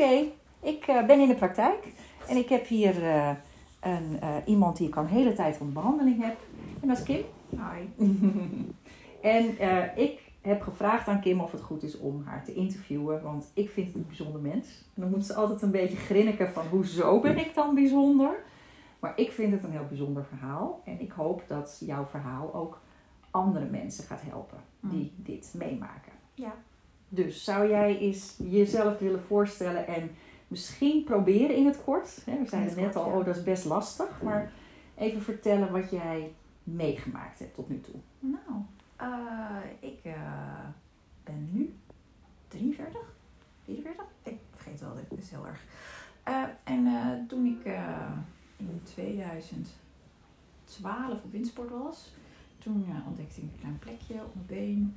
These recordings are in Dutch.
Oké, ik eh, ben in de praktijk en ik heb hier eh, een, eh, iemand die ik al een hele tijd van behandeling heb. En dat is Kim. Hi. en ik heb gevraagd aan Kim of het goed is om haar te interviewen, want ik vind het een bijzonder mens. En dan moet ze altijd een beetje grinniken van hoezo ben ik dan bijzonder? Maar ik vind het een heel bijzonder verhaal en ik hoop dat jouw verhaal ook andere mensen gaat helpen die dit meemaken. Ja. Dus zou jij eens jezelf willen voorstellen en misschien proberen in het kort? Hè, we zeiden het net al, ja. oh dat is best lastig, maar even vertellen wat jij meegemaakt hebt tot nu toe. Nou, eh, ik eh, ben nu 43, 44? Ik vergeet wel, dit is heel erg. Eh, en toen ik in 2012 op windsport was, toen ontdekte ik een klein plekje op mijn been.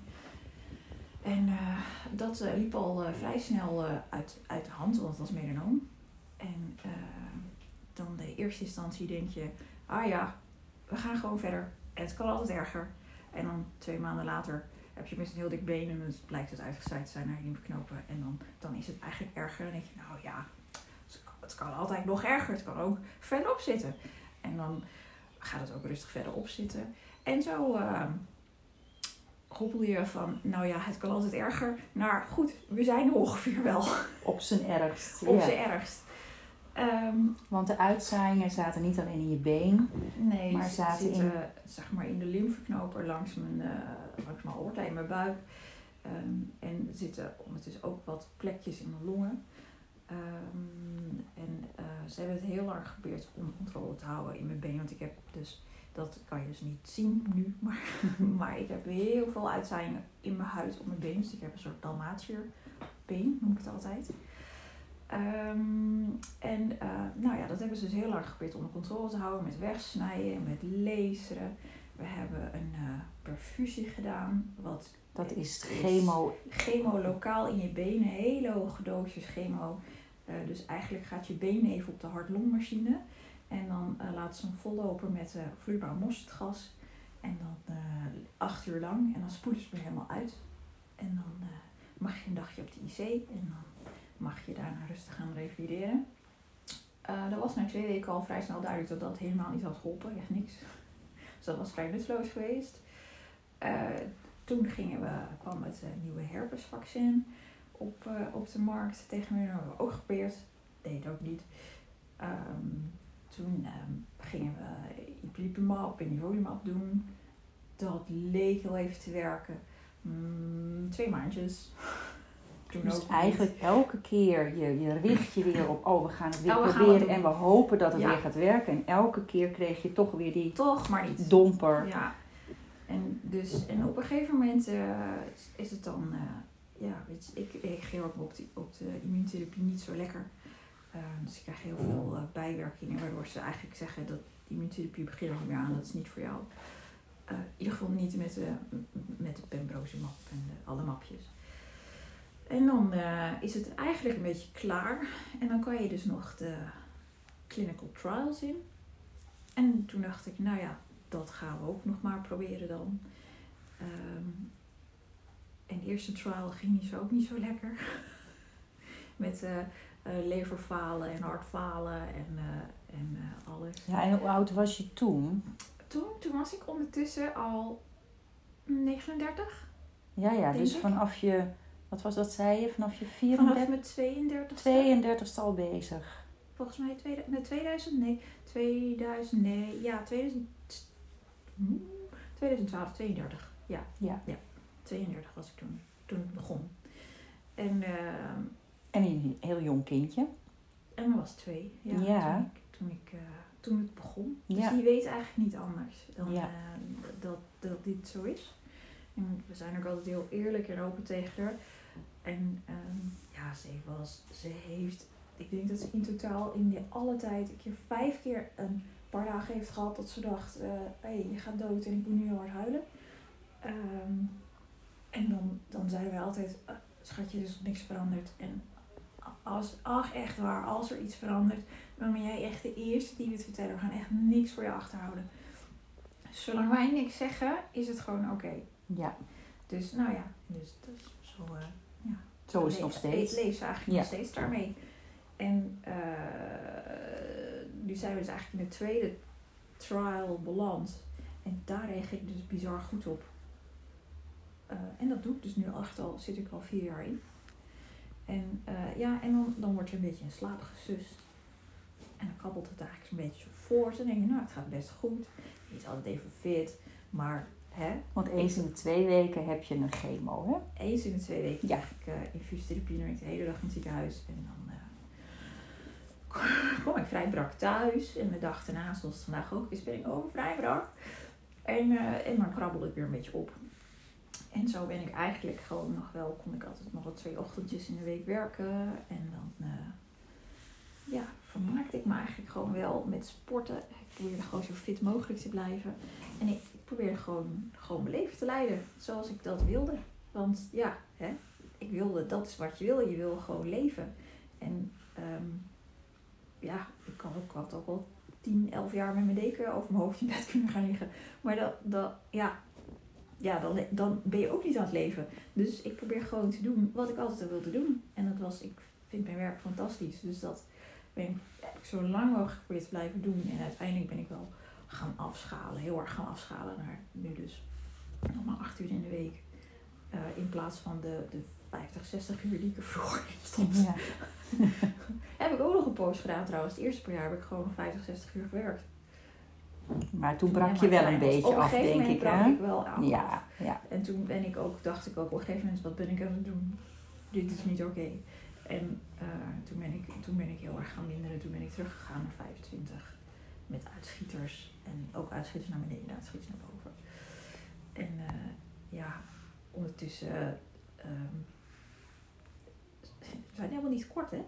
En eh, dat eh, liep al eh, vrij snel uit, uit de hand, want het was melanoom. En eh, dan de eerste instantie denk je, ah ja, we gaan gewoon verder. Het kan altijd erger. En dan twee maanden later heb je misschien een heel dik been en dan blijkt het uitgezaaid te zijn naar je lymfeknopen. En dan, dan is het eigenlijk erger. Dan denk je, nou ja, het kan, het altijd nog erger. Het kan ook verderop zitten. En dan gaat het ook rustig verderop zitten. En zo eh hobbel je van, nou ja, het kan altijd erger. Naar, goed, we zijn er ongeveer wel Op zijn ergst. op ja. zijn ergst. Ehm, Want de uitzaaiingen zaten niet alleen in je been. Nee, Maar zaten zitten zeg maar in de lymfeknoper langs mijn, eh langs mijn aorta in mijn buik. Ehm, en er zitten ondertussen ook wat plekjes in mijn longen. Ehm, en eh, ze hebben het heel lang geprobeerd om controle te houden in mijn been. Want ik heb dus, dat kan je dus niet zien nu, maar, maar ik heb heel veel uitzaaiingen in mijn huid op mijn been. Dus ik heb een soort Dalmatierbeen, noem ik het altijd. Ehm, en eh, nou ja, dat hebben ze dus heel lang geprobeerd onder controle te houden met wegsnijden, met laseren. We hebben een eh, perfusie gedaan, wat Dat is Is- chemo. chemo lokaal in je benen, hele hoge doosjes chemo. Eh, dus eigenlijk gaat je been even op de hart-longmachine. En dan eh laat ze hem vollopen met eh vloeibaar mosterdgas. En dan eh, acht uur lang. En dan spoelen ze hem helemaal uit. En dan mag je een dagje op de IC. En dan mag je daarna rustig gaan revalideren. Dat was na twee weken al vrij snel duidelijk dat dat helemaal niet had geholpen. Echt niks. Dus dat was vrij nutteloos geweest. Toen gingen we, kwam het nieuwe herpesvaccin op, op de markt. Tegen me hebben we ook geprobeerd. Deed ook niet. Ehm, toen ehm, gingen we ipilimumab en nivolumab doen. Dat leek heel even te werken. Mm, twee maandjes. Toen Dus niet. eigenlijk elke keer, je, je richt je weer op, oh we gaan het weer Oh, we proberen en we hopen dat het Ja. weer gaat werken. En elke keer kreeg je toch weer die Toch, maar niet. domper. Ja. En, dus, en op een gegeven moment eh, is het dan, eh, ja, weet je, ik reageer ook op, op de immuuntherapie niet zo lekker. Eh, dus ik krijg heel veel eh, bijwerkingen, waardoor ze eigenlijk zeggen dat die immuuntherapie begint niet meer aan, dat is niet voor jou. Eh, in ieder geval niet met de, met de pembrozumab en de, alle mapjes. En dan is het eigenlijk een beetje klaar. En dan kan je dus nog de clinical trials in. En toen dacht ik, nou ja, dat gaan we ook nog maar proberen dan. Ehm, en de eerste trial ging niet zo, ook niet zo lekker. Met leverfalen en hartfalen en, eh, en eh, alles. Ja, en hoe oud was je toen? Toen, toen was ik ondertussen al 39. Ja, ja, Denk dus ik. vanaf je, wat was dat, zei je? Vanaf je Vanaf 34, mijn 32 32 al bezig. Volgens mij tweede, nee, 2000, nee, 2000, nee, ja, 2000, hmm, 2012, 32. Ja, Ja. 32 was ik toen, toen het begon. En, ehm, En een jong kindje. Emma was twee. Ja, Ja. Toen, ik, toen, ik, eh, toen het begon. Ja. Dus je weet eigenlijk niet anders dan Ja. eh, dat, dat dit zo is. En we zijn ook altijd heel eerlijk en open tegen haar. En ehm, ja, ze was, ze heeft, ik denk dat ze in totaal in die alle tijd een keer vijf keer een paar dagen heeft gehad dat ze dacht, eh hey, je gaat dood en ik moet nu heel hard huilen. Ehm, en dan, dan zeiden wij altijd, schatje, er is niks veranderd. En als, ach echt waar, als er iets verandert, dan ben jij echt de eerste die het vertellen. We gaan echt niks voor je achterhouden. Zolang wij niks zeggen, is het gewoon oké. Ja, Dus nou ja, dus, dus zo, eh, zo is het nog steeds. le- Leef ze eigenlijk Ja. nog steeds daarmee. en eh, nu zijn we dus eigenlijk in de tweede trial beland. En daar reageer ik dus bizar goed op. Eh, en dat doe ik dus nu echt al, zit ik al vier jaar in. En eh, ja, en dan, dan word je een beetje in slaap gesust. En dan kabbelt het eigenlijk zo'n beetje voor. Dan denk je, nou, het gaat best goed. Je is altijd even fit. Maar, hè, Want eens in de twee weken heb je een chemo, hè? eens in de twee weken Ja. krijg ik uh, infuustherapie. Dan ben ik de hele dag in het ziekenhuis. En dan eh, kom ik vrij brak thuis. En de dag daarna, zoals het vandaag ook is, ben ik ook vrij brak. En, en dan krabbel ik weer een beetje op. En zo ben ik eigenlijk gewoon nog wel, kon ik altijd nog wel twee ochtendjes in de week werken. En dan, eh, ja, vermaakte ik me eigenlijk gewoon wel met sporten. Ik probeerde gewoon zo fit mogelijk te blijven. En ik probeerde gewoon, gewoon mijn leven te leiden zoals ik dat wilde. Want ja, hè, ik wilde, dat is wat je wil. Je wil gewoon leven. En ehm, ja, ik kan ook, had ook wel 10, 11 jaar met mijn deken over mijn hoofd in bed kunnen gaan liggen. Maar dat, dat ja, ja dan, dan ben je ook niet aan het leven. Dus ik probeer gewoon te doen wat ik altijd al wilde doen. En dat was, ik vind mijn werk fantastisch. Dus dat ben ik, heb ik zo lang mogelijk geprobeerd te blijven doen. En uiteindelijk ben ik wel gaan afschalen. Heel erg gaan afschalen naar nu dus nog maar 8 uur in de week. Eh, in plaats van de, de 50, 60 uur die ik er vroeger in stond. Ja. Heb ik ook nog een post gedaan trouwens. Het eerste per jaar heb ik gewoon nog 50, 60 uur gewerkt. Maar toen brak je wel een was. beetje Op een af, gegeven denk moment ik, brak hè? ik wel af. Ja, ja. En toen ben ik ook, dacht ik ook op een gegeven moment, wat ben ik aan het doen? Dit is niet oké. En eh, toen, ben ik, toen ben ik heel erg gaan minderen. Toen ben ik teruggegaan naar 25. Met uitschieters. En ook uitschieters naar beneden, uitschieters naar boven. En eh, ja, ondertussen... ehm, we zijn helemaal niet kort, hè?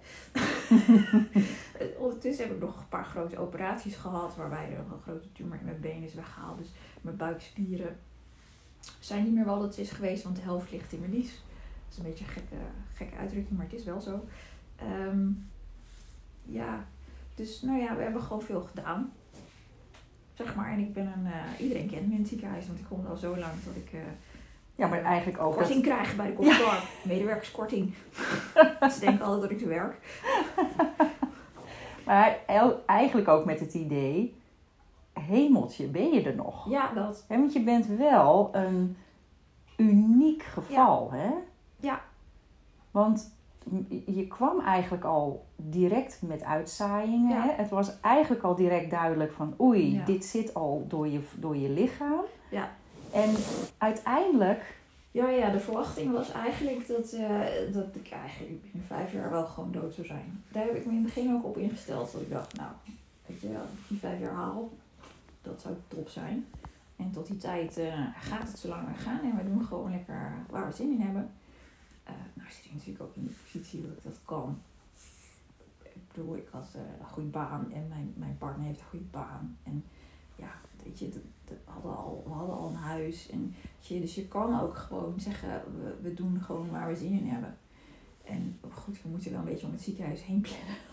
Ondertussen heb ik nog een paar grote operaties gehad, waarbij er nog een grote tumor in mijn been is weggehaald. Dus mijn buikspieren zijn niet meer wat het is geweest, want de helft ligt in mijn lies. Dat is een beetje een gekke, gekke uitdrukking, maar het is wel zo. Ehm, ja, dus nou ja, we hebben gewoon veel gedaan. Zeg maar, en ik ben een, eh, iedereen kent me in het ziekenhuis, want ik kom al zo lang dat ik eh, ja, maar eigenlijk ook... dat- korting krijg bij de kantoor. Medewerkerskorting. Ze denken altijd dat ik te werk. Maar eigenlijk ook met het idee, hemeltje, ben je er nog? Ja, dat. Hè, want je bent wel een uniek geval, hè? Ja. Want je kwam eigenlijk al direct met uitzaaiingen. Ja. Hè? Het was eigenlijk al direct duidelijk van oei, Ja. dit zit al door je, door je lichaam. Ja. En uiteindelijk, Ja, ja, de verwachting was eigenlijk dat, eh, dat ik eigenlijk binnen vijf jaar wel gewoon dood zou zijn. Daar heb ik me in het begin ook op ingesteld. Dat ik dacht, nou, weet je, ik die vijf jaar haal, dat zou top zijn. En tot die tijd eh, gaat het zo lang gaan en we doen gewoon lekker waar we zin in hebben. Eh nou zit ik natuurlijk ook in de positie dat ik dat kan. Ik bedoel, ik had een goede baan en mijn, mijn partner heeft een goede baan. En ja, weet je, dat hadden al, we hadden al een huis. En, je, dus je kan ook gewoon zeggen, we, we doen gewoon waar we zin in hebben. En goed, we moeten wel een beetje om het ziekenhuis heen plannen.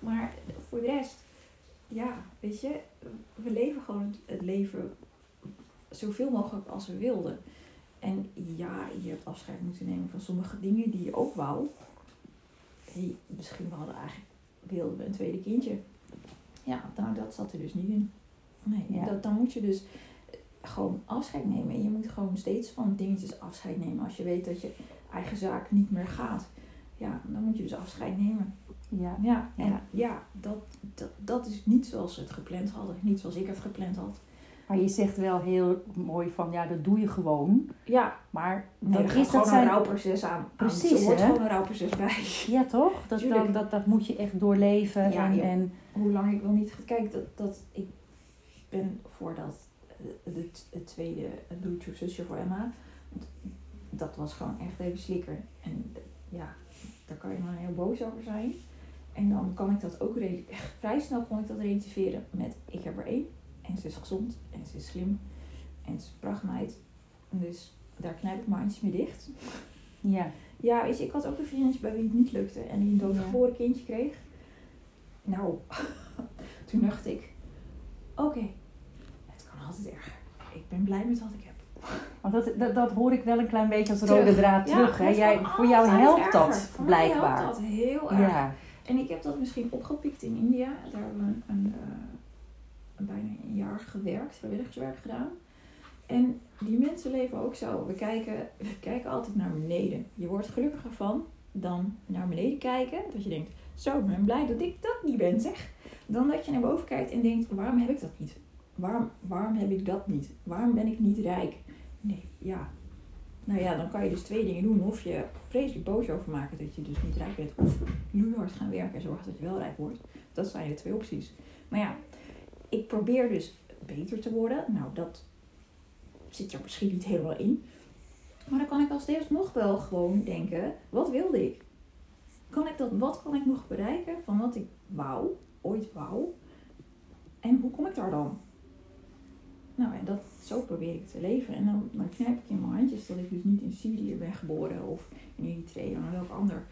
Maar voor de rest, ja, weet je, we leven gewoon het, het leven zoveel mogelijk als we wilden. En ja, je hebt afscheid moeten nemen van sommige dingen die je ook wou. Hey, misschien we hadden eigenlijk wilden we een tweede kindje. Ja, nou dat zat er dus niet in. Nee, Ja. dat, dan moet je dus gewoon afscheid nemen. En je moet gewoon steeds van dingetjes afscheid nemen. Als je weet dat je eigen zaak niet meer gaat. Ja, dan moet je dus afscheid nemen. ja, Ja, en Ja. ja, dat, dat, dat is niet zoals ze het gepland hadden. Niet zoals ik het gepland had. maar je zegt wel heel mooi van ja, dat doe je gewoon. Ja, Maar nee, dan er is dat gewoon zijn... een rouwproces aan. aan. Precies, Er hoort hè? gewoon een rouwproces bij. Ja, toch? Dat, Tuurlijk. dat, dat, moet je echt doorleven. Ja, en, en Hoe lang ik wel niet... Kijk, dat, dat, ik ben voordat eh, het, het tweede broertje of zusje voor Emma... Dat was gewoon echt even slikker. En eh, ja, daar kan je dan heel boos over zijn. En dan kan ik dat ook re- echt vrij snel kon ik dat relativeren met ik heb er één. En ze is gezond en ze is slim en ze is prachtmeid. Dus daar knijp ik mijn handjes mee dicht. ja, Ja, weet je, ik had ook een vriendje bij wie het niet lukte en die een doodgeboren kindje kreeg. Nou, toen dacht ik, oké, het kan altijd erger. Ik ben blij met wat ik heb. want dat, dat, dat hoor ik wel een klein beetje als Terug. rode draad Ja, terug. Hè? het Jij, voor jou helpt erger. dat Voor mij blijkbaar. helpt dat heel erg. Ja, En ik heb dat misschien opgepikt in India. Daar hebben we een, een, eh, een bijna een jaar gewerkt, vrijwilligerswerk gedaan. En die mensen leven ook zo. We kijken, we kijken altijd naar beneden. Je wordt gelukkiger van dan naar beneden kijken. Dat je denkt, zo, ik ben blij dat ik dat niet ben, zeg. Dan dat je naar boven kijkt en denkt, waarom heb ik dat niet? Waarom, waarom heb ik dat niet? Waarom ben ik niet rijk? Nee, ja. Nou ja, dan kan je dus twee dingen doen. Of je vreselijk boos over maken dat je dus niet rijk bent. Of hard gaan werken en zorgen dat je wel rijk wordt. Dat zijn de twee opties. Maar ja, ik probeer dus beter te worden. Nou, dat zit er misschien niet helemaal in. Maar dan kan ik als eerst nog wel gewoon denken, wat wilde ik? Kan ik dat, wat kan ik nog bereiken van wat ik wou, ooit wou? En hoe kom ik daar dan? Nou, en dat, zo probeer ik te leven. En dan, dan knijp ik in mijn handjes dat ik dus niet in Syrië ben geboren of in Eritrea of welk ander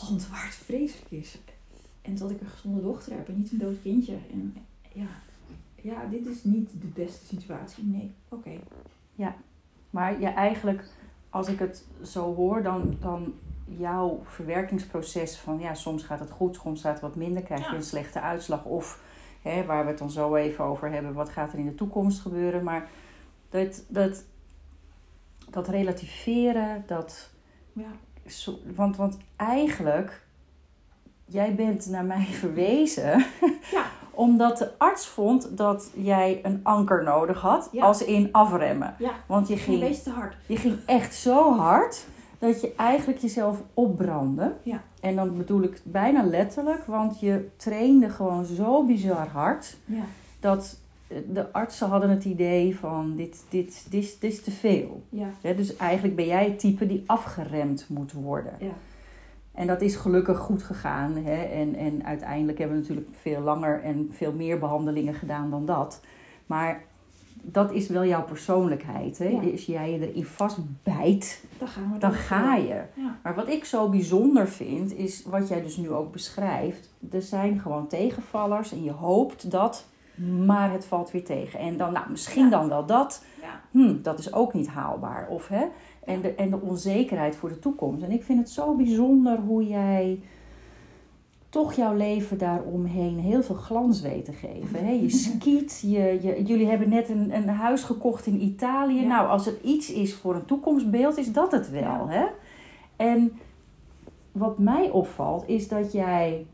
land waar het vreselijk is. En dat ik een gezonde dochter heb en niet een dood kindje. En ja, ja dit is niet de beste situatie. Nee, oké. Ja, maar ja, eigenlijk, als ik het zo hoor, dan, dan jouw verwerkingsproces van ja, soms gaat het goed, soms gaat het wat minder, krijg je een slechte uitslag. Of hè, waar we het dan zo even over hebben, wat gaat er in de toekomst gebeuren. Maar dat, dat, dat relativeren, dat. Ja. Want, want eigenlijk, jij bent naar mij verwezen. Ja. omdat de arts vond dat jij een anker nodig had, als in afremmen. Want je ging, te hard. je ging echt zo hard dat je eigenlijk jezelf opbrandde. Ja. En dan bedoel ik bijna letterlijk, want je trainde gewoon zo bizar hard ja. dat de artsen hadden het idee van dit, dit, dit, dit is te veel. Ja. dus eigenlijk ben jij het type die afgeremd moet worden. Ja. En dat is gelukkig goed gegaan. Hè? En, en uiteindelijk hebben we natuurlijk veel langer en veel meer behandelingen gedaan dan dat. Maar dat is wel jouw persoonlijkheid. Hè? Als jij je erin vastbijt, dan, gaan we dan ga je. Ja. Maar wat ik zo bijzonder vind, is wat jij dus nu ook beschrijft. Er zijn gewoon tegenvallers en je hoopt dat, maar het valt weer tegen. En dan, nou, misschien dan wel dat. Hm, dat is ook niet haalbaar. Of, hè? En, de, en de onzekerheid voor de toekomst. En ik vind het zo bijzonder hoe jij toch jouw leven daaromheen heel veel glans weet te geven. Hè? Je skiet, je, je, jullie hebben net een, een huis gekocht in Italië. Nou, als er iets is voor een toekomstbeeld, is dat het wel. Hè? En wat mij opvalt, is dat jij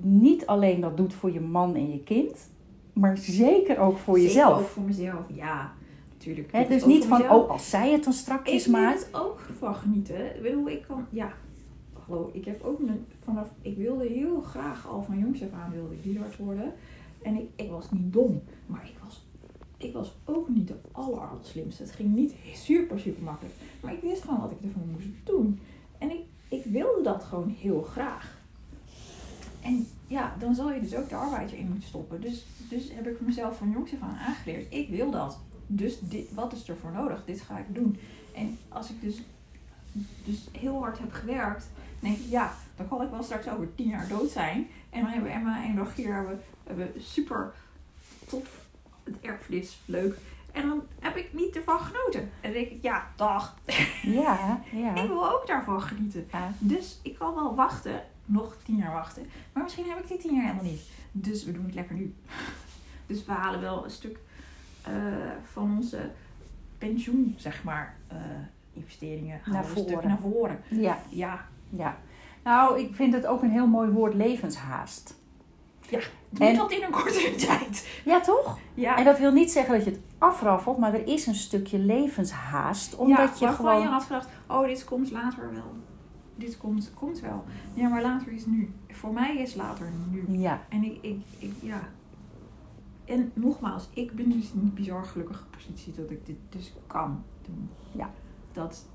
niet alleen dat doet voor je man en je kind, maar zeker ook voor zeker jezelf. Ook voor mezelf, ja. Natuurlijk. Hè, dus niet van, oh, als zij het dan strakjes maakt. Ik het ook van genieten. Ik bedoel, ik kan, ja, ik heb ook een, vanaf, ik wilde heel graag al van jongs af aan wilde worden. En ik, ik was niet dom, maar ik was, ik was ook niet de aller, slimste. Het ging niet super, super makkelijk. Maar ik wist gewoon wat ik ervan moest doen. En ik, ik wilde dat gewoon heel graag. En ja, dan zal je dus ook de arbeid erin moeten stoppen. Dus, dus heb ik mezelf van jongs af aan aangeleerd. Ik wil dat. Dus dit, wat is er voor nodig? Dit ga ik doen. En als ik dus, dus heel hard heb gewerkt, denk ik, ja, dan kan ik wel straks over tien jaar dood zijn. En dan hebben Emma en Rogier hebben, hebben super tof het erfenis, leuk. En dan heb ik niet ervan genoten. En dan denk ik, ja, dag. Ja, ja. ik wil ook daarvan genieten. Dus ik kan wel wachten, nog tien jaar wachten. Maar misschien heb ik die tien jaar helemaal niet. Dus we doen het lekker nu. Dus we halen wel een stuk uh, van onze pensioen, zeg maar, uh, investeringen naar voren. naar voren. Ja. ja. ja. Nou, ik vind het ook een heel mooi woord, levenshaast. Ja, doe en, dat in een kortere tijd. Ja, toch? Ja. En dat wil niet zeggen dat je het afraffelt, maar er is een stukje levenshaast. Omdat ja, je gewoon... je had gedacht, oh, dit komt later wel. Dit komt, komt wel. Ja, maar later is nu. Voor mij is later nu. Ja. En ik, ik, ik ja, en nogmaals, ik ben dus in een bizar gelukkige positie dat ik dit dus kan doen. Ja. Dat,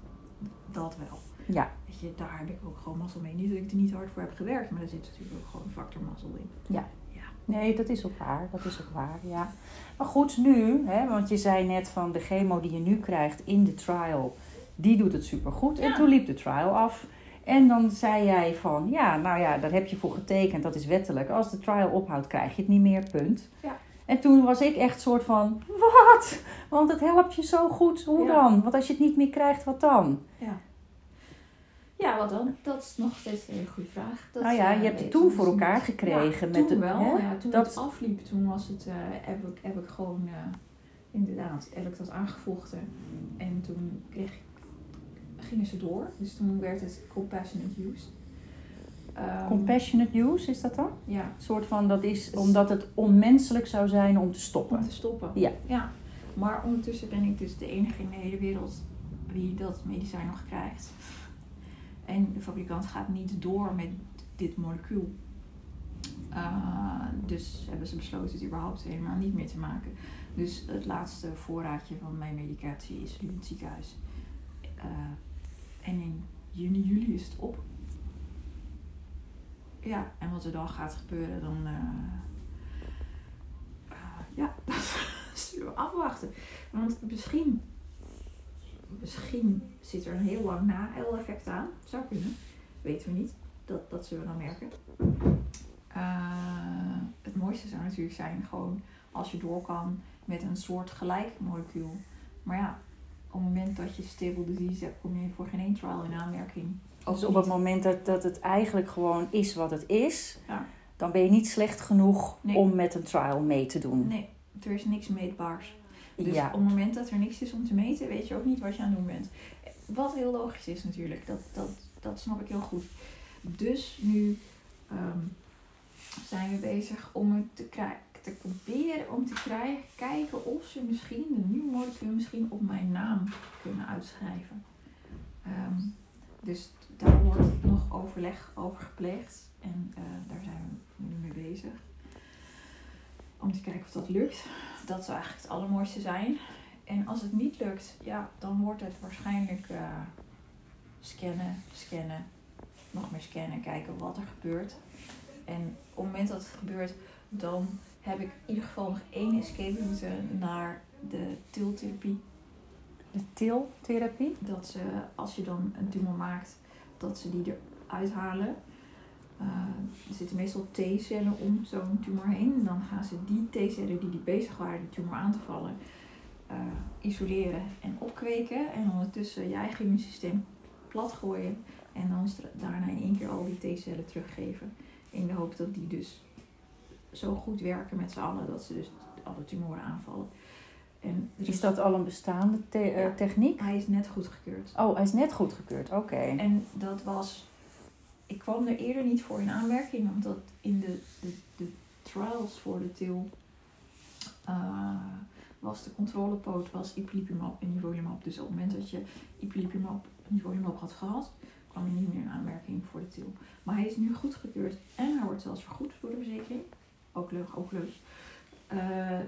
dat wel. Ja. Weet je, daar heb ik ook gewoon mazzel mee. Niet dat ik er niet hard voor heb gewerkt, maar er zit natuurlijk ook gewoon een factor mazzel in. Ja. ja. Nee, dat is ook waar. Dat is ook waar, ja. Maar goed, nu, hè, want je zei net van de chemo die je nu krijgt in de trial, die doet het supergoed. Ja. En toen liep de trial af. En dan zei jij van, ja, nou ja, daar heb je voor getekend, dat is wettelijk. Als de trial ophoudt, krijg je het niet meer, punt. Ja. En toen was ik echt soort van, wat? Want het helpt je zo goed, hoe dan? Want als je het niet meer krijgt, wat dan? Ja. Ja, wat dan? Dat is nog steeds een hele goede vraag. Dat, nou ja, je eh, hebt het toen voor elkaar gekregen. Ja, met toen de, wel. hè? Ja, toen Dat- het afliep, toen was het, eh, heb, ik, heb ik gewoon eh, inderdaad, heb ik dat aangevochten. En toen kreeg ik, gingen ze door. Dus toen werd het compassionate use. Ehm, Compassionate use, is dat dan? Ja, Een soort van, dat is omdat het onmenselijk zou zijn om te stoppen. om te stoppen. Ja. ja. Maar ondertussen ben ik dus de enige in de hele wereld wie dat medicijn nog krijgt. En de fabrikant gaat niet door met dit molecuul. Uh, dus hebben ze besloten het überhaupt helemaal niet meer te maken. Dus het laatste voorraadje van mijn medicatie is nu in het ziekenhuis. Uh, en in juni, juli is het op. Ja, en wat er dan gaat gebeuren, dan. Uh, ja, dat zullen we afwachten. Want misschien, misschien zit er een heel lang na-effect aan. Zou kunnen. Weten we niet. Dat, dat zullen we dan merken. Uh, het mooiste zou natuurlijk zijn gewoon als je door kan met een soort gelijk molecuul. Maar ja, op het moment dat je stable disease hebt, kom je voor geen één trial in aanmerking. Dus op het moment dat, dat het eigenlijk gewoon is wat het is, ja. dan ben je niet slecht genoeg nee. om met een trial mee te doen. Nee, er is niks meetbaars. Dus ja. op het moment dat er niks is om te meten, weet je ook niet wat je aan het doen bent. Wat heel logisch is natuurlijk, dat, dat, dat snap ik heel goed. Dus nu um, zijn we bezig om het te, te proberen om te krijgen, kijken of ze misschien een nieuw molecuul misschien op mijn naam kunnen uitschrijven. Um, dus daar wordt nog overleg over gepleegd en uh, daar zijn we nu mee bezig. Om te kijken of dat lukt. Dat zou eigenlijk het allermooiste zijn. En als het niet lukt, ja, dan wordt het waarschijnlijk uh, scannen, scannen, nog meer scannen, kijken wat er gebeurt. En op het moment dat het gebeurt, dan heb ik in ieder geval nog één escape route naar de tiltherapie. De tiltherapie? Dat ze, als je dan een tumor maakt, dat ze die eruit halen. Uh, er zitten meestal T-cellen om zo'n tumor heen. En dan gaan ze die T-cellen die, die bezig waren die tumor aan te vallen, uh, isoleren en opkweken. En ondertussen je eigen immuunsysteem plat gooien. En dan daarna in één keer al die T-cellen teruggeven. In de hoop dat die dus zo goed werken met z'n allen dat ze dus alle tumoren aanvallen. En dus is dat al een bestaande te ja, uh, techniek? Hij is net goedgekeurd. Oh, hij is net goedgekeurd, oké. Okay. En dat was. Ik kwam er eerder niet voor in aanmerking, omdat in de, de, de trials voor de til uh, was de controlepoot was ipilimumab en nivolumab. Dus op het moment dat je ipilimumab en nivolumab had gehad, kwam je niet meer in aanmerking voor de til. Maar hij is nu goedgekeurd en hij wordt zelfs vergoed door de verzekering. Ook leuk, ook leuk. Uh,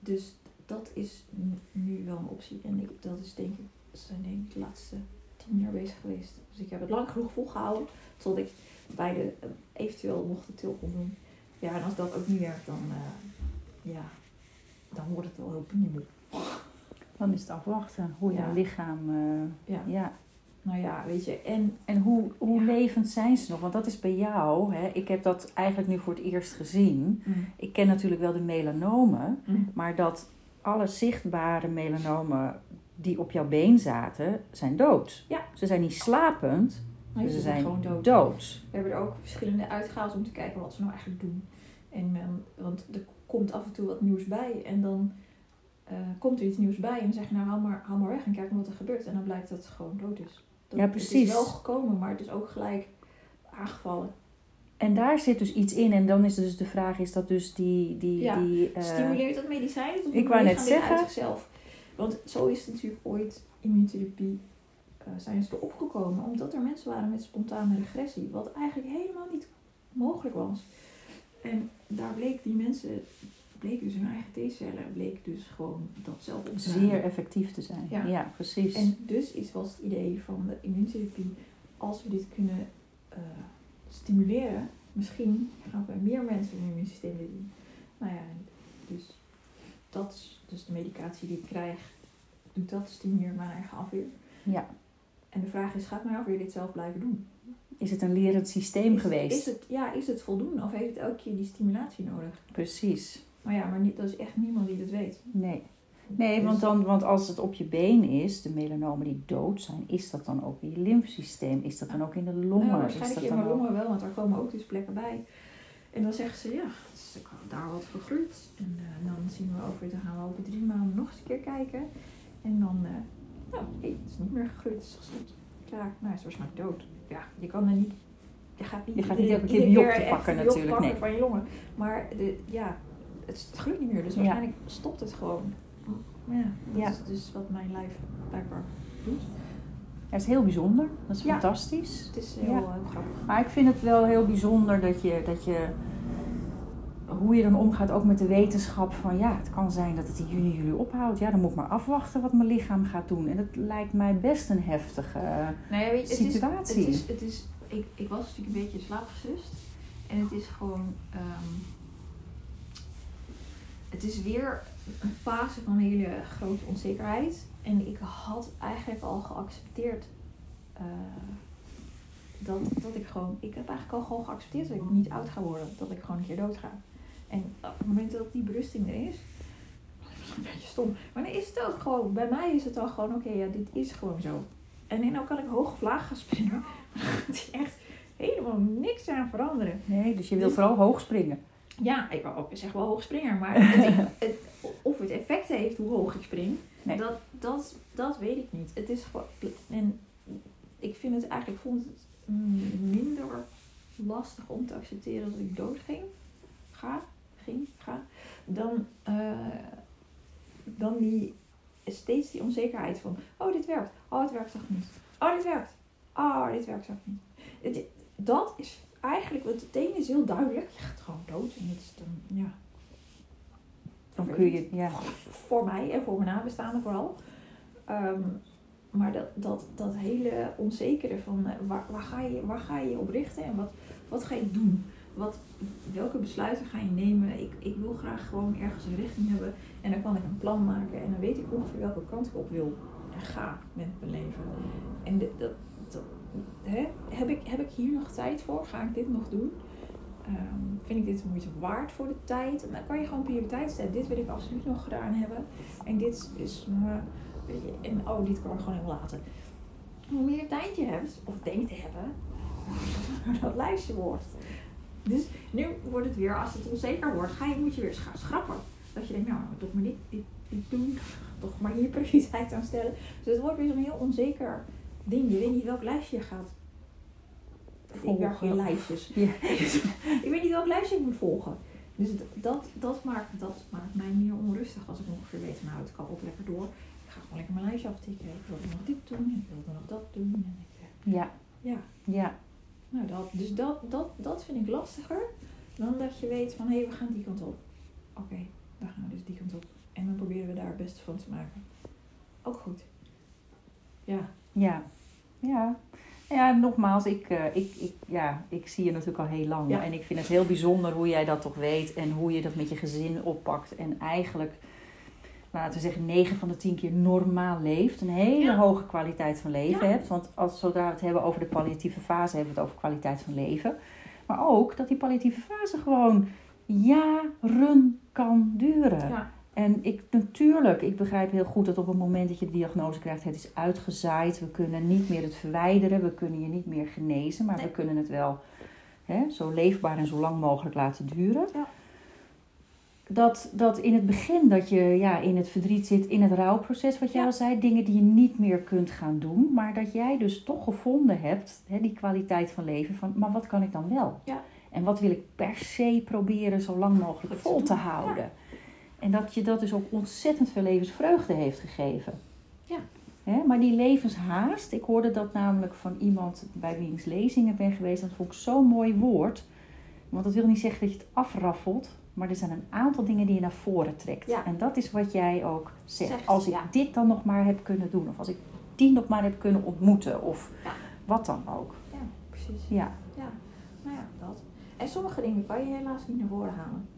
dus dat is nu wel een optie. En ik, dat is denk ik, zijn denk ik de laatste tien jaar bezig geweest. Dus ik heb het lang genoeg volgehouden tot ik bij de uh, eventueel nog de til kon doen. Ja, en als dat ook niet werkt, dan, uh, ja, dan wordt het wel heel penibel. Dan is het afwachten hoe Ja. je lichaam. eh, Ja. ja. Nou ja, weet je, en En hoe, hoe Ja. levend zijn ze nog? Want dat is bij jou. Hè? Ik heb dat eigenlijk nu voor het eerst gezien. mm, Ik ken natuurlijk wel de melanomen. mm, Maar dat alle zichtbare melanomen die op jouw been zaten, zijn dood. Ja. Ze zijn niet slapend, ze ze zijn gewoon dood. dood. We hebben er ook verschillende uitgehaald om te kijken wat ze nou eigenlijk doen. En, ehm, want er komt af en toe wat nieuws bij en dan eh, komt er iets nieuws bij en dan zeg je nou haal maar, haal maar weg en kijk maar wat er gebeurt. En dan blijkt dat het gewoon dood is. Dat, Ja, Het precies. is wel gekomen, maar het is ook gelijk aangevallen. En daar zit dus iets in. En dan is dus de vraag, is dat dus die... die, Ja. die eh, Stimuleert dat medicijn? Of ik wou het net zeggen. Uit zichzelf? Want zo is het natuurlijk ooit immuuntherapie eh, zijn ze erop gekomen. Omdat er mensen waren met spontane regressie. Wat eigenlijk helemaal niet mogelijk was. En daar bleek die mensen, bleek dus hun eigen T-cellen, bleek dus gewoon dat zelf zeer effectief te zijn. Ja. Ja, precies. En dus is, was het idee van de immuuntherapie, als we dit kunnen eh, stimuleren, misschien gaan we bij meer mensen hun immuunsysteem doen. Nou ja, dus dat is dus de medicatie die ik krijg, doet dat, stimuleert mijn eigen afweer. ja. En de vraag is, gaat mijn afweer dit zelf blijven doen? Is het een lerend systeem Is, geweest? is het, ja, is het voldoende of heeft het elke keer die stimulatie nodig? Precies. Maar ja, maar niet, dat is echt niemand die dat weet. Nee. Nee, want, dan, want als het op je been is, de melanomen die dood zijn, is dat dan ook in je lymfesysteem? Is dat dan ook in de longen? Nou, is waarschijnlijk dat in dan mijn ook... longen wel, want daar komen ook dus plekken bij. En dan zeggen ze, ja, is ook daar wat vergroeid. En eh, dan zien we over, dan gaan we over drie maanden nog eens een keer kijken. En dan, eh, nou, hé, het is niet meer gegroeid, het is gestopt. Klaar, nou, het is waarschijnlijk dood. Ja, je kan er niet, je gaat niet, Je gaat niet elke keer biop te pakken natuurlijk, pakken nee. van je longen. Maar de, ja, het groeit niet meer, dus Ja. waarschijnlijk stopt het gewoon. Ja, dat Ja. is dus wat mijn lijf blijkbaar doet. Het is heel bijzonder, dat is Ja. fantastisch. Het is heel, heel grappig. Maar ik vind het wel heel bijzonder dat je, dat je, hoe je dan omgaat ook met de wetenschap van ja, het kan zijn dat het in juni, juli ophoudt. Ja, dan moet ik maar afwachten wat mijn lichaam gaat doen. En dat lijkt mij best een heftige Nou ja, weet je, het is- situatie. Het is, het is, ik, ik was natuurlijk een beetje slaapgesust. En het is gewoon. ehm, het is weer een fase van hele grote onzekerheid. En ik had eigenlijk al geaccepteerd. eh, dat, dat ik gewoon. Ik heb eigenlijk al gewoon geaccepteerd dat ik niet oud ga worden. Dat ik gewoon een keer dood ga. En op het moment dat die berusting er is. Dat is een beetje stom. Maar dan is het ook gewoon. Bij mij is het dan gewoon. Oké, ja, dit is gewoon zo. En dan kan ik hoog of laag gaan springen. Maar is echt helemaal niks aan veranderen. Nee, dus je wil vooral hoog springen. Ja, ik zeg wel hoog springer, maar het, het, of het effect heeft hoe hoog ik spring, Nee. dat, dat, dat weet ik niet. Het is gewoon. En ik vind het eigenlijk, vond het minder lastig om te accepteren dat ik dood ging. Ga, ging, ga. Dan, eh, dan die, steeds die onzekerheid van: oh, dit werkt. Oh, het werkt toch niet. Oh, dit werkt. Oh, dit werkt toch niet. Het- dat is eigenlijk, want het ene is heel duidelijk. Je gaat gewoon dood. En dat is dan, ja, Dan kun je, ja. voor mij en voor mijn nabestaanden vooral. Ehm, maar dat, dat, dat hele onzekere van eh, waar, waar, ga je, waar ga je je op richten en wat, wat ga je doen? Wat, welke besluiten ga je nemen? Ik, ik wil graag gewoon ergens een richting hebben en dan kan ik een plan maken en dan weet ik ongeveer welke kant ik op wil en ga met mijn leven. En de- dat, Heb, ik, heb ik hier nog tijd voor? Ga ik dit nog doen? Ehm, vind ik dit moeite waard voor de tijd? Dan kan je gewoon prioriteit stellen. Dit wil ik absoluut nog gedaan hebben. En dit is, nou, weet je, en oh, dit kan ik gewoon heel later. Hoe meer tijd je hebt, of denkt te hebben, dat lijstje wordt. Dus nu wordt het weer, als het onzeker wordt, ga je, moet je weer schrappen. Dat je denkt, nou, toch maar dit, dit doen, toch maar hier prioriteit aan stellen. Dus het wordt weer zo'n heel onzeker ding. Je weet niet welk lijstje je gaat. Ik werk Volgen. lijstjes. Ja. ik weet niet welk lijstje ik moet volgen. Dus dat, dat, maakt, dat maakt mij meer onrustig als ik ongeveer weet, nou het kan op lekker door. Ik ga gewoon lekker mijn lijstje aftikken. Ik wil nog dit doen en ik wil nog dat doen. En ik, eh, Ja, ja, ja. nou dat, dus dat, dat, dat vind ik lastiger dan dat je weet van hé, we gaan die kant op. Oké, dan gaan we dus die kant op. En dan proberen we daar het beste van te maken. Ook goed. Ja, Ja, ja. Ja, nogmaals, ik, eh, ik, ik, ja, ik zie je natuurlijk al heel lang. Ja. En ik vind het heel bijzonder hoe jij dat toch weet en hoe je dat met je gezin oppakt. En eigenlijk, laten we zeggen, 9 van de 10 keer normaal leeft. Een hele Ja. hoge kwaliteit van leven Ja. hebt. Want als, zodra we het hebben over de palliatieve fase, hebben we het over kwaliteit van leven. Maar ook dat die palliatieve fase gewoon jaren kan duren. ja, En ik natuurlijk, ik begrijp heel goed dat op het moment dat je de diagnose krijgt, het is uitgezaaid. We kunnen niet meer het verwijderen, we kunnen je niet meer genezen, maar Nee. we kunnen het wel hè, zo leefbaar en zo lang mogelijk laten duren. Ja. Dat, dat in het begin dat je ja, in het verdriet zit, in het rouwproces, wat jij Ja. al zei, dingen die je niet meer kunt gaan doen, maar dat jij dus toch gevonden hebt, hè, die kwaliteit van leven, van, maar wat kan ik dan wel? Ja. En wat wil ik per se proberen zo lang mogelijk vol te houden? En dat je dat dus ook ontzettend veel levensvreugde heeft gegeven. Ja. Maar die levenshaast, ik hoorde dat namelijk van iemand bij wiens lezingen ben geweest. Dat vond ik zo'n mooi woord. Want dat wil niet zeggen dat je het afraffelt. Maar er zijn een aantal dingen die je naar voren trekt. Ja. En dat is wat jij ook zegt. Zegt, als ik ja. dit dan nog maar heb kunnen doen. Of als ik die nog maar heb kunnen ontmoeten. Of Ja. wat dan ook. ja, precies. Ja, Ja, nou ja, dat. En sommige dingen kan je helaas niet naar voren halen.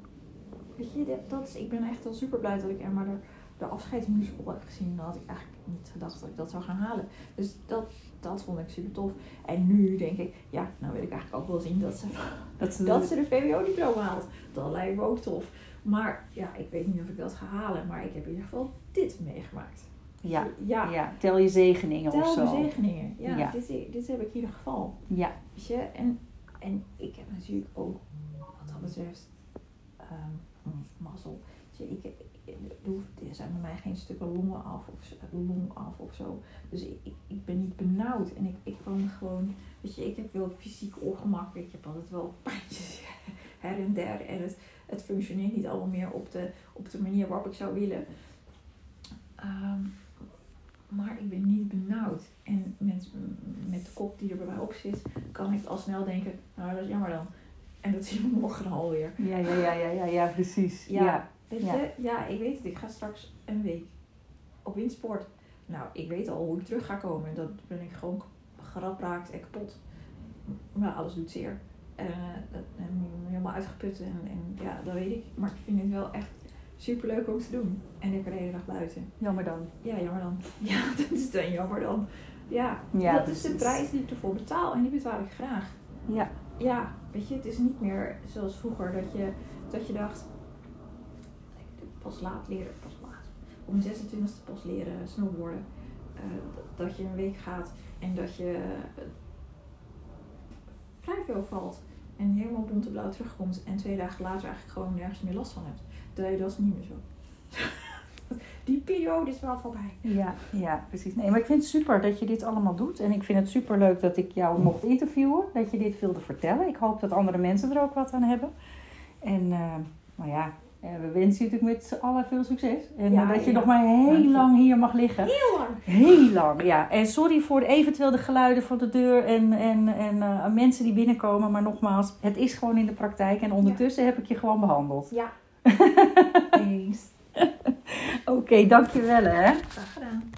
Weet je, dat- is, ik ben echt wel super blij dat ik er maar de, de afscheidsmusical heb gezien. Dat had ik eigenlijk niet gedacht dat ik dat zou gaan halen. Dus dat, dat vond ik super tof. En nu denk ik, ja, nou wil ik eigenlijk ook wel zien dat ze, dat, dat ze de VWO-diploma haalt. Dat lijkt me ook tof. Maar ja, ik weet niet of ik dat ga halen, maar ik heb in ieder geval dit meegemaakt. Ja, Ja, ja. tel je zegeningen of tel zo. de zegeningen. Ja, Ja. Dit, dit heb ik in ieder geval. Ja, Weet je, en, en ik heb natuurlijk ook, wat dat betreft, ehm, mazzel. Je, ik, ik, er zijn bij mij geen stukken longen af of, long af of zo. Dus ik, ik, ben niet benauwd en ik, ik kan gewoon, weet je, ik heb wel fysiek ongemak. Ik heb altijd wel pijntjes her en der en het, het functioneert niet allemaal meer op de, op de manier waarop ik zou willen. Ehm, maar ik ben niet benauwd. En met de kop die er bij mij op zit, kan ik al snel denken, nou dat is jammer dan. En dat zien we morgen alweer. ja, ja, ja, ja, ja, ja precies. Ja. Ja. Weet Ja. je, ja, ik weet het. Ik ga straks een week op windsport. Nou, ik weet al hoe ik terug ga komen. Dat ben ik gewoon gerapraakt en kapot. Maar alles doet zeer. En, eh, dat- en helemaal uitgeput. En, en ja, dat weet ik. Maar ik vind het wel echt super leuk om te doen. En ik ben de hele dag buiten. Jammer dan. Ja, jammer dan. Ja, dat is dan jammer dan. Ja, Ja, dat is de prijs die ik ervoor betaal. En die betaal ik graag. Ja, Ja, weet je, het is niet meer zoals vroeger dat je, dat je dacht, pas laat leren, pas laat. Mijn 26e pas leren snowboarden. Eh, dat- je een week gaat en dat je eh, vrij veel valt en helemaal blauw terugkomt en twee dagen later eigenlijk gewoon nergens meer last van hebt. Dat is niet meer zo. Die periode is wel voorbij. ja, ja, precies. Nee, maar ik vind het super dat je dit allemaal doet. En ik vind het super leuk dat ik jou mocht interviewen. Dat je dit wilde vertellen. Ik hoop dat andere mensen er ook wat aan hebben. En eh, nou ja, eh, we wensen je natuurlijk met z'n allen veel succes. En Ja, eh, dat je ja. nog maar heel lang hier mag liggen. Heel lang. Heel lang, ja. En sorry voor eventueel de geluiden voor de deur en, en, en mensen die binnenkomen. Maar nogmaals, het is gewoon in de praktijk. En ondertussen heb ik je gewoon behandeld. Ja. Thanks. Oké, dankjewel hè. Graag gedaan.